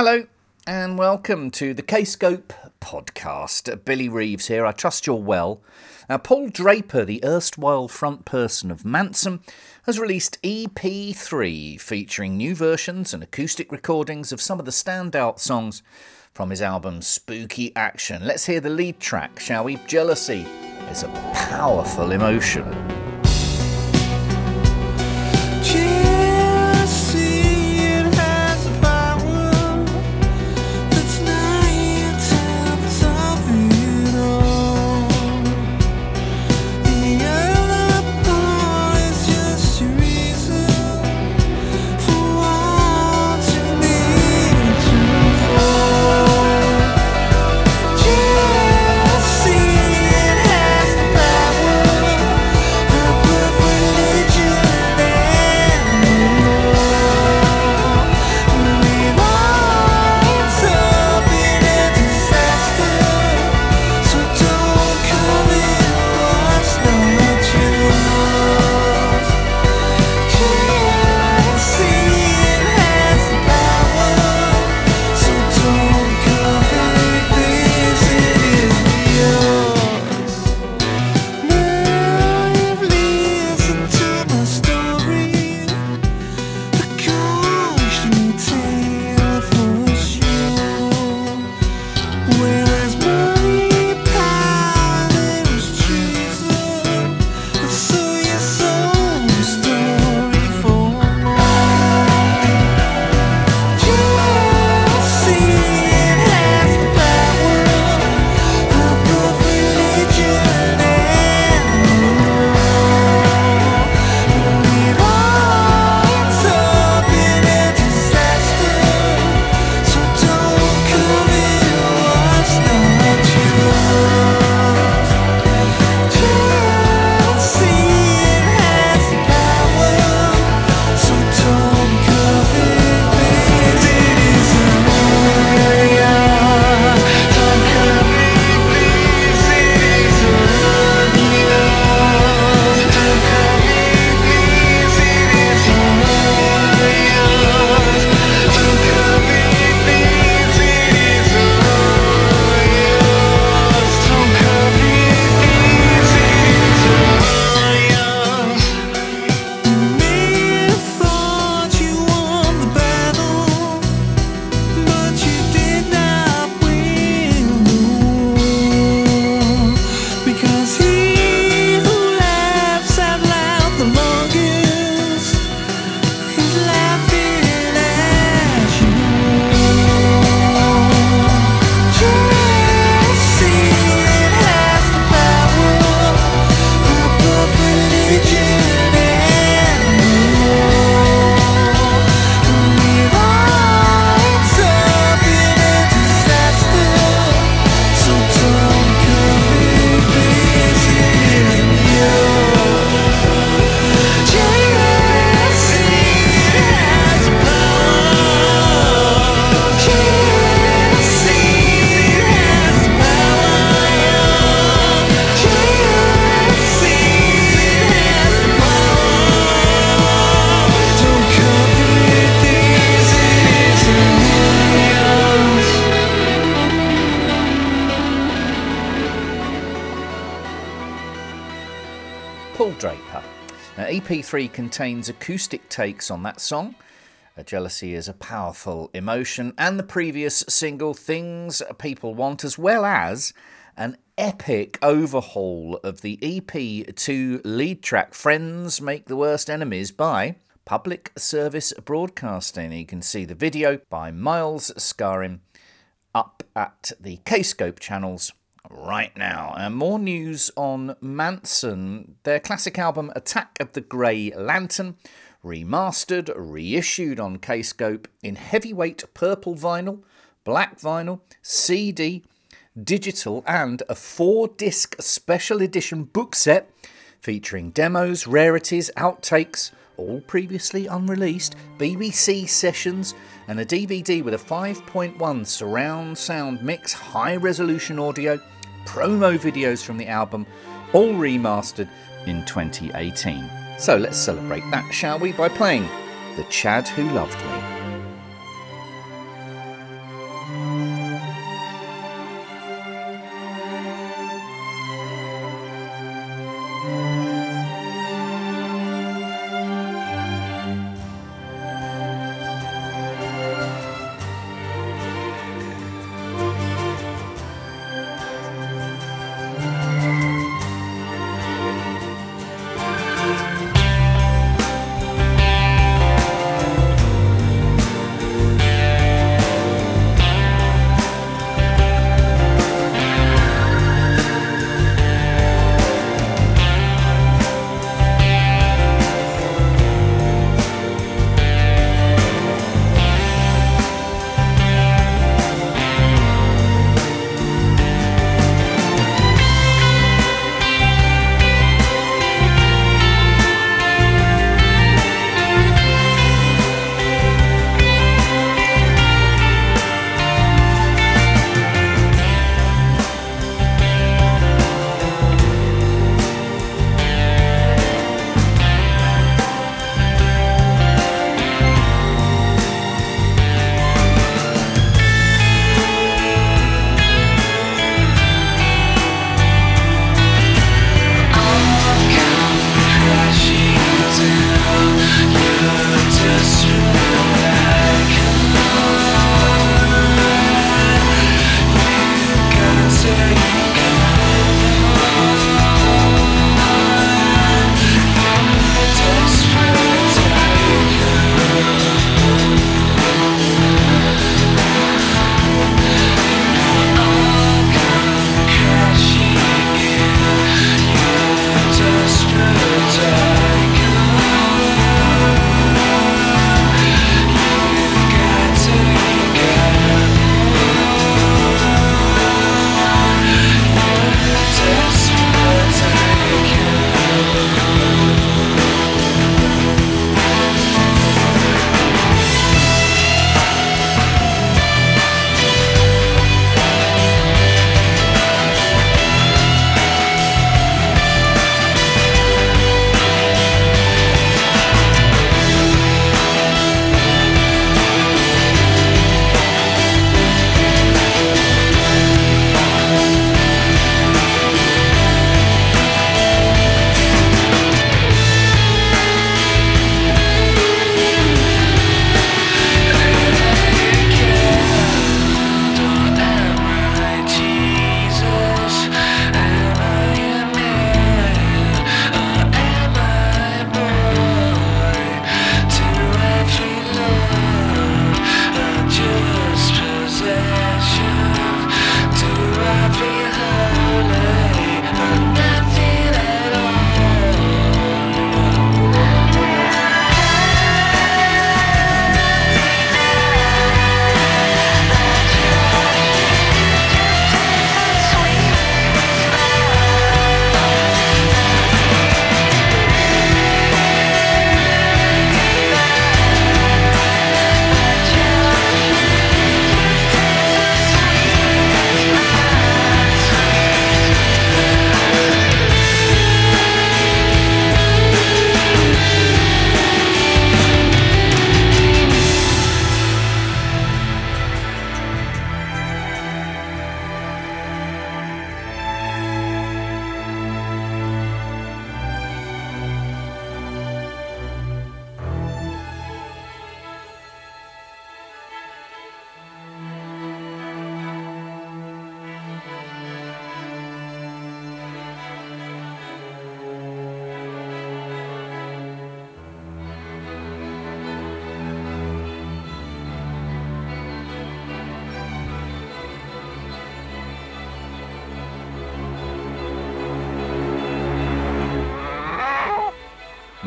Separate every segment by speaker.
Speaker 1: Hello, and welcome to the Kscope podcast. Billy Reeves here. I trust you're well. Now, Paul Draper, the erstwhile front person of Mansun, has released EP3 featuring new versions and acoustic recordings of some of the standout songs from his album Spooky Action. Let's hear the lead track, shall we? Jealousy is a powerful emotion. EP3 contains acoustic takes on that song. A jealousy is a powerful emotion, and the previous single, Things People Want, as well as an epic overhaul of the EP2 lead track, Friends Make the Worst Enemies, by Public Service Broadcasting. You can see the video by Miles Scarin up at the Kscope channels right now. And more news on Mansun. Their classic album Attack of the Grey Lantern, remastered, reissued on Kscope in heavyweight purple vinyl, black vinyl, CD, digital, and a four disc special edition book set featuring demos, rarities, outtakes, all previously unreleased, BBC sessions, and a DVD with a 5.1 surround sound mix, high resolution audio promo videos from the album, all remastered in 2018. So let's celebrate that, shall we, by playing The Chad Who Loved Me.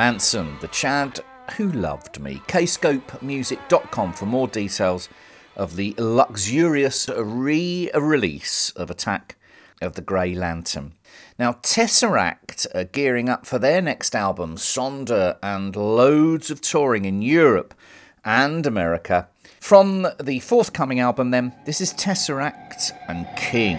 Speaker 2: Mansun, The Chad Who Loved Me. kscopemusic.com for more details of the luxurious re release of Attack of the Grey Lantern. Now, Tesseract are gearing up for their next album, Sonder, and loads of touring in Europe and America. From the forthcoming album, then, this is Tesseract and King.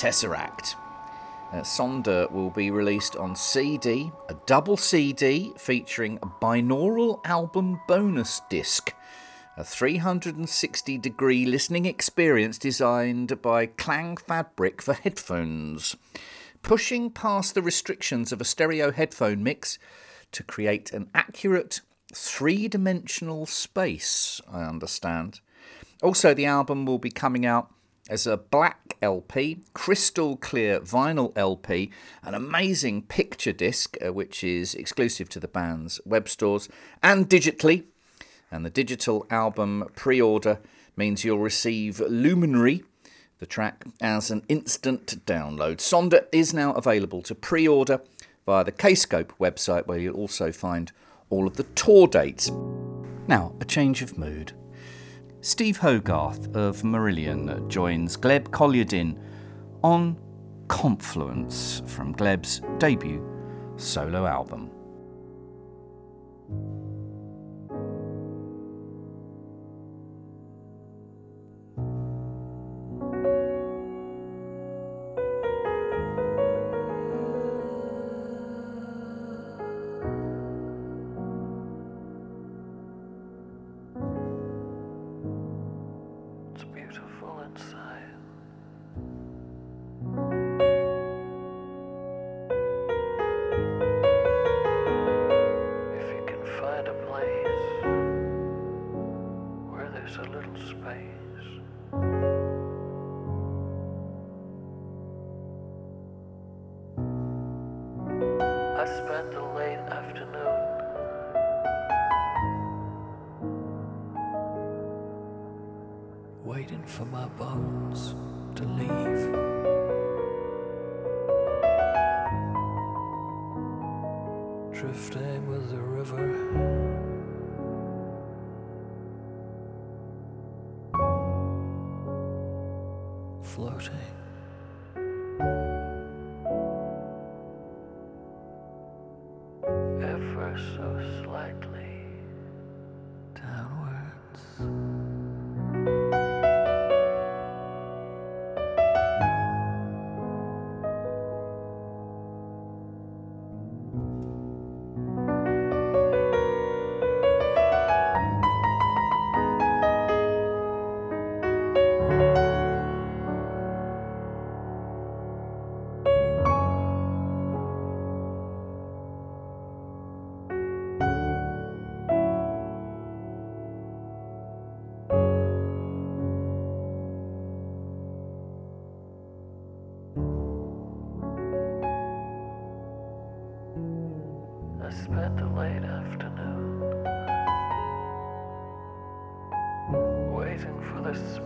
Speaker 2: Tesseract. Uh, Sonder will be released on CD, a double CD featuring a binaural album bonus disc, a 360 degree listening experience designed by Klang Fabric for headphones, pushing past the restrictions of a stereo headphone mix to create an accurate three dimensional space, I understand. Also, the album will be coming out as a black LP, crystal clear vinyl LP, an amazing picture disc, uh, which is exclusive to the band's web stores, and digitally. And the digital album pre order means you'll receive Luminary, the track, as an instant download. Sonder is now available to pre order via the Kscope website, where you'll also find all of the tour dates. Now, a change of mood. Steve Hogarth of Marillion joins Gleb Kolyadin on Confluence from Gleb's debut solo album.
Speaker 3: waiting for my bones to leave. drifting with the river. spent the late afternoon waiting for this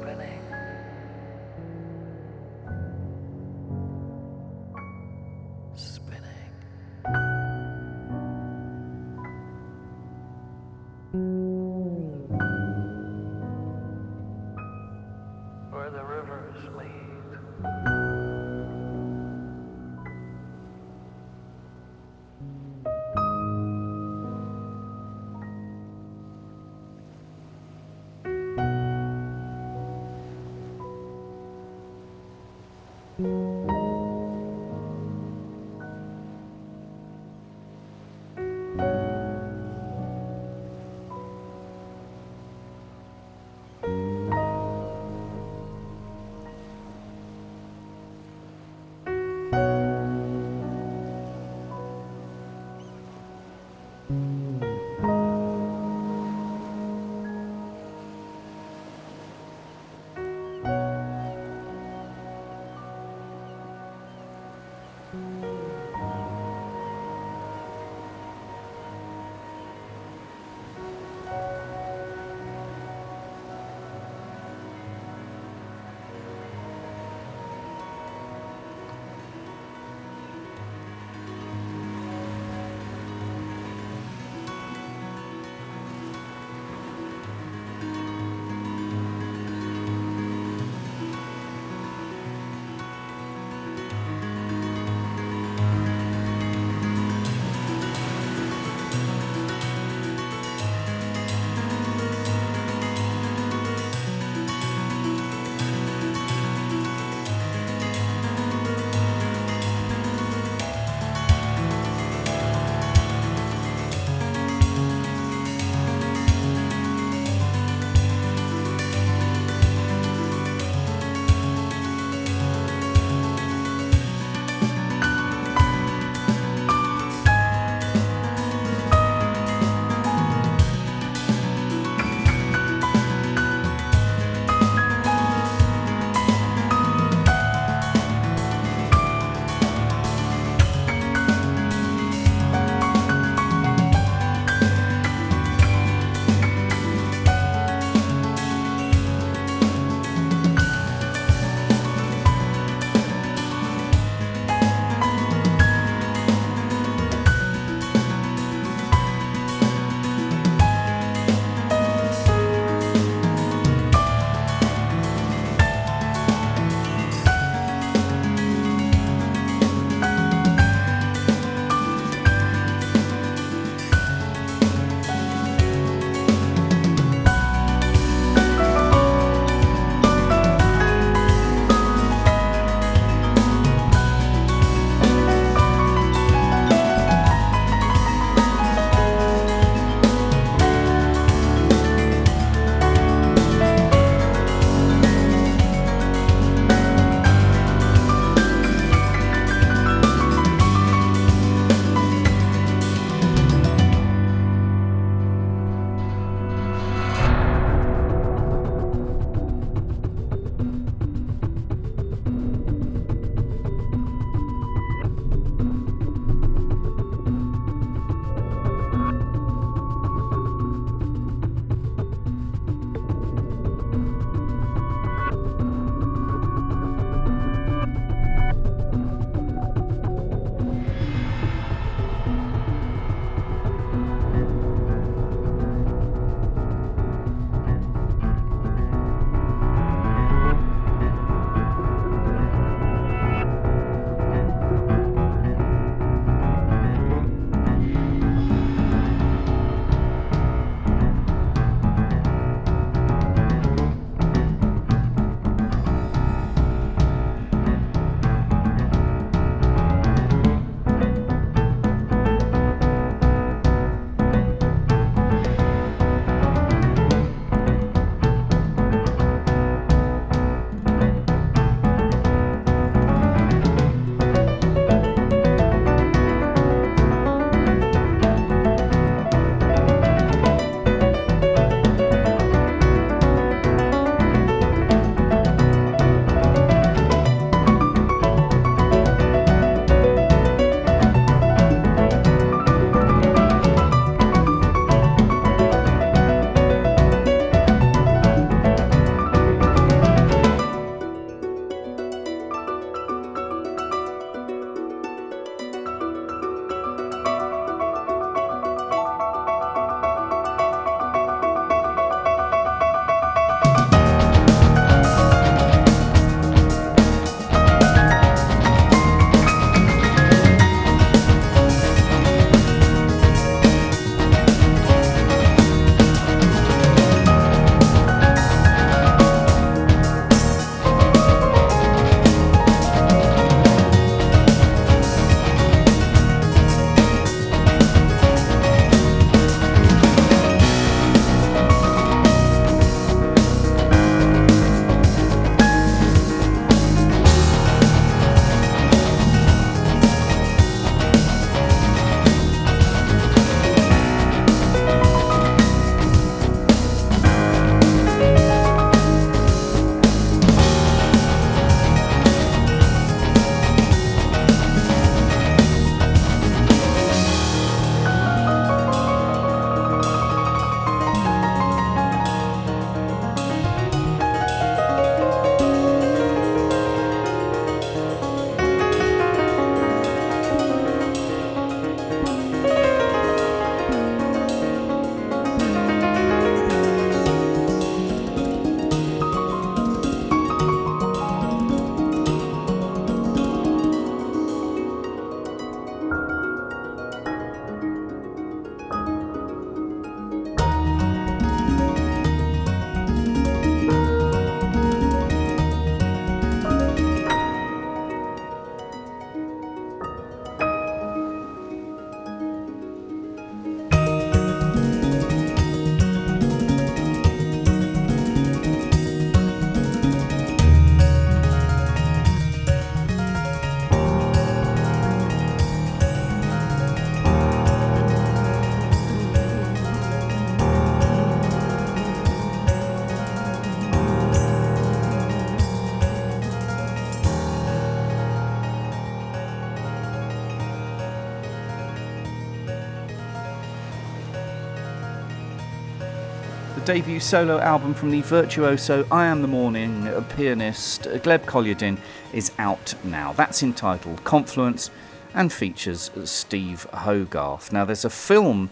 Speaker 2: Debut solo album from the virtuoso iamthemorning pianist Gleb Kolyadin is out now. That's entitled Confluence and features Steve Hogarth. Now, there's a film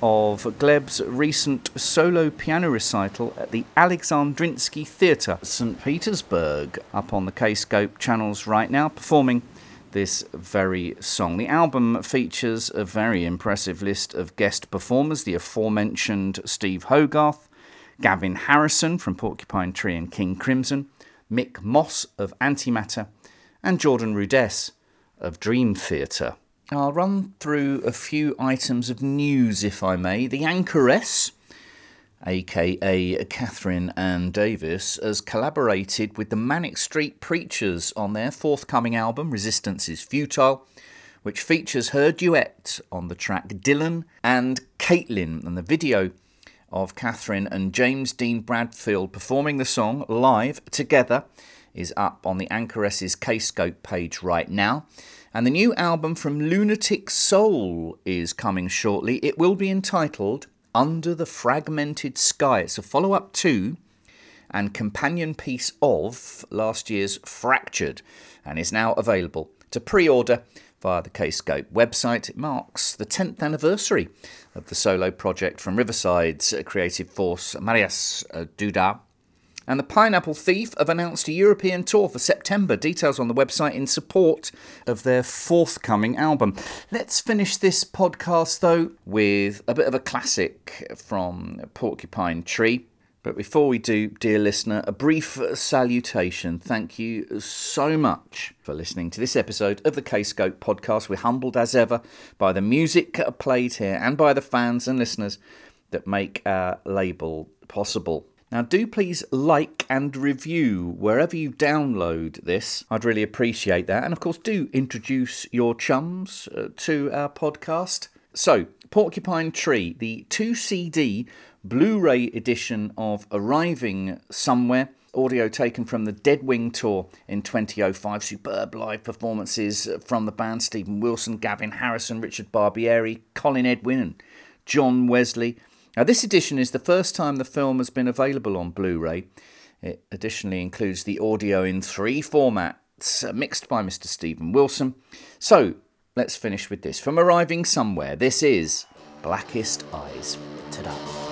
Speaker 2: of Gleb's recent solo piano recital at the Alexandrinsky Theatre, St. Petersburg, up on the Kscope channels right now, performing this very song. The album features a very impressive list of guest performers the aforementioned Steve Hogarth, Gavin Harrison from Porcupine Tree and King Crimson, Mick Moss of Antimatter, and Jordan Rudess of Dream Theater. I'll run through a few items of news, if I may. The Anchoress aka Catherine Anne Davies, has collaborated with the Manic Street Preachers on their forthcoming album, Resistance is Futile, which features her duet on the track Dylan and Caitlin, and the video of Catherine and James Dean Bradfield performing the song live together is up on the Anchoress's Kscope page right now. And the new album from Lunatic Soul is coming shortly. It will be entitled under the Fragmented Sky. It's a follow up to and companion piece of last year's Fractured and is now available to pre order via the Kscope website. It marks the 10th anniversary of the solo project from Riverside's creative force Mariusz uh, Duda and the Pineapple Thief have announced a European tour for September. Details on the website in support of their forthcoming album. Let's finish this podcast, though, with a bit of a classic from Porcupine Tree. But before we do, dear listener, a brief salutation. Thank you so much for listening to this episode of the Kscope podcast. We're humbled as ever by the music played here and by the fans and listeners that make our label possible. Now, do please like and review wherever you download this. I'd really appreciate that. And of course, do introduce your chums uh, to our podcast. So, Porcupine Tree, the 2 CD Blu ray edition of Arriving Somewhere. Audio taken from the Deadwing tour in 2005. Superb live performances from the band Steven Wilson, Gavin Harrison, Richard Barbieri, Colin Edwin, and John Wesley. Now, this edition is the first time the film has been available on Blu ray. It additionally includes the audio in three formats, uh, mixed by Mr. Steven Wilson. So, let's finish with this. From Arriving Somewhere, this is Blackest Eyes. Ta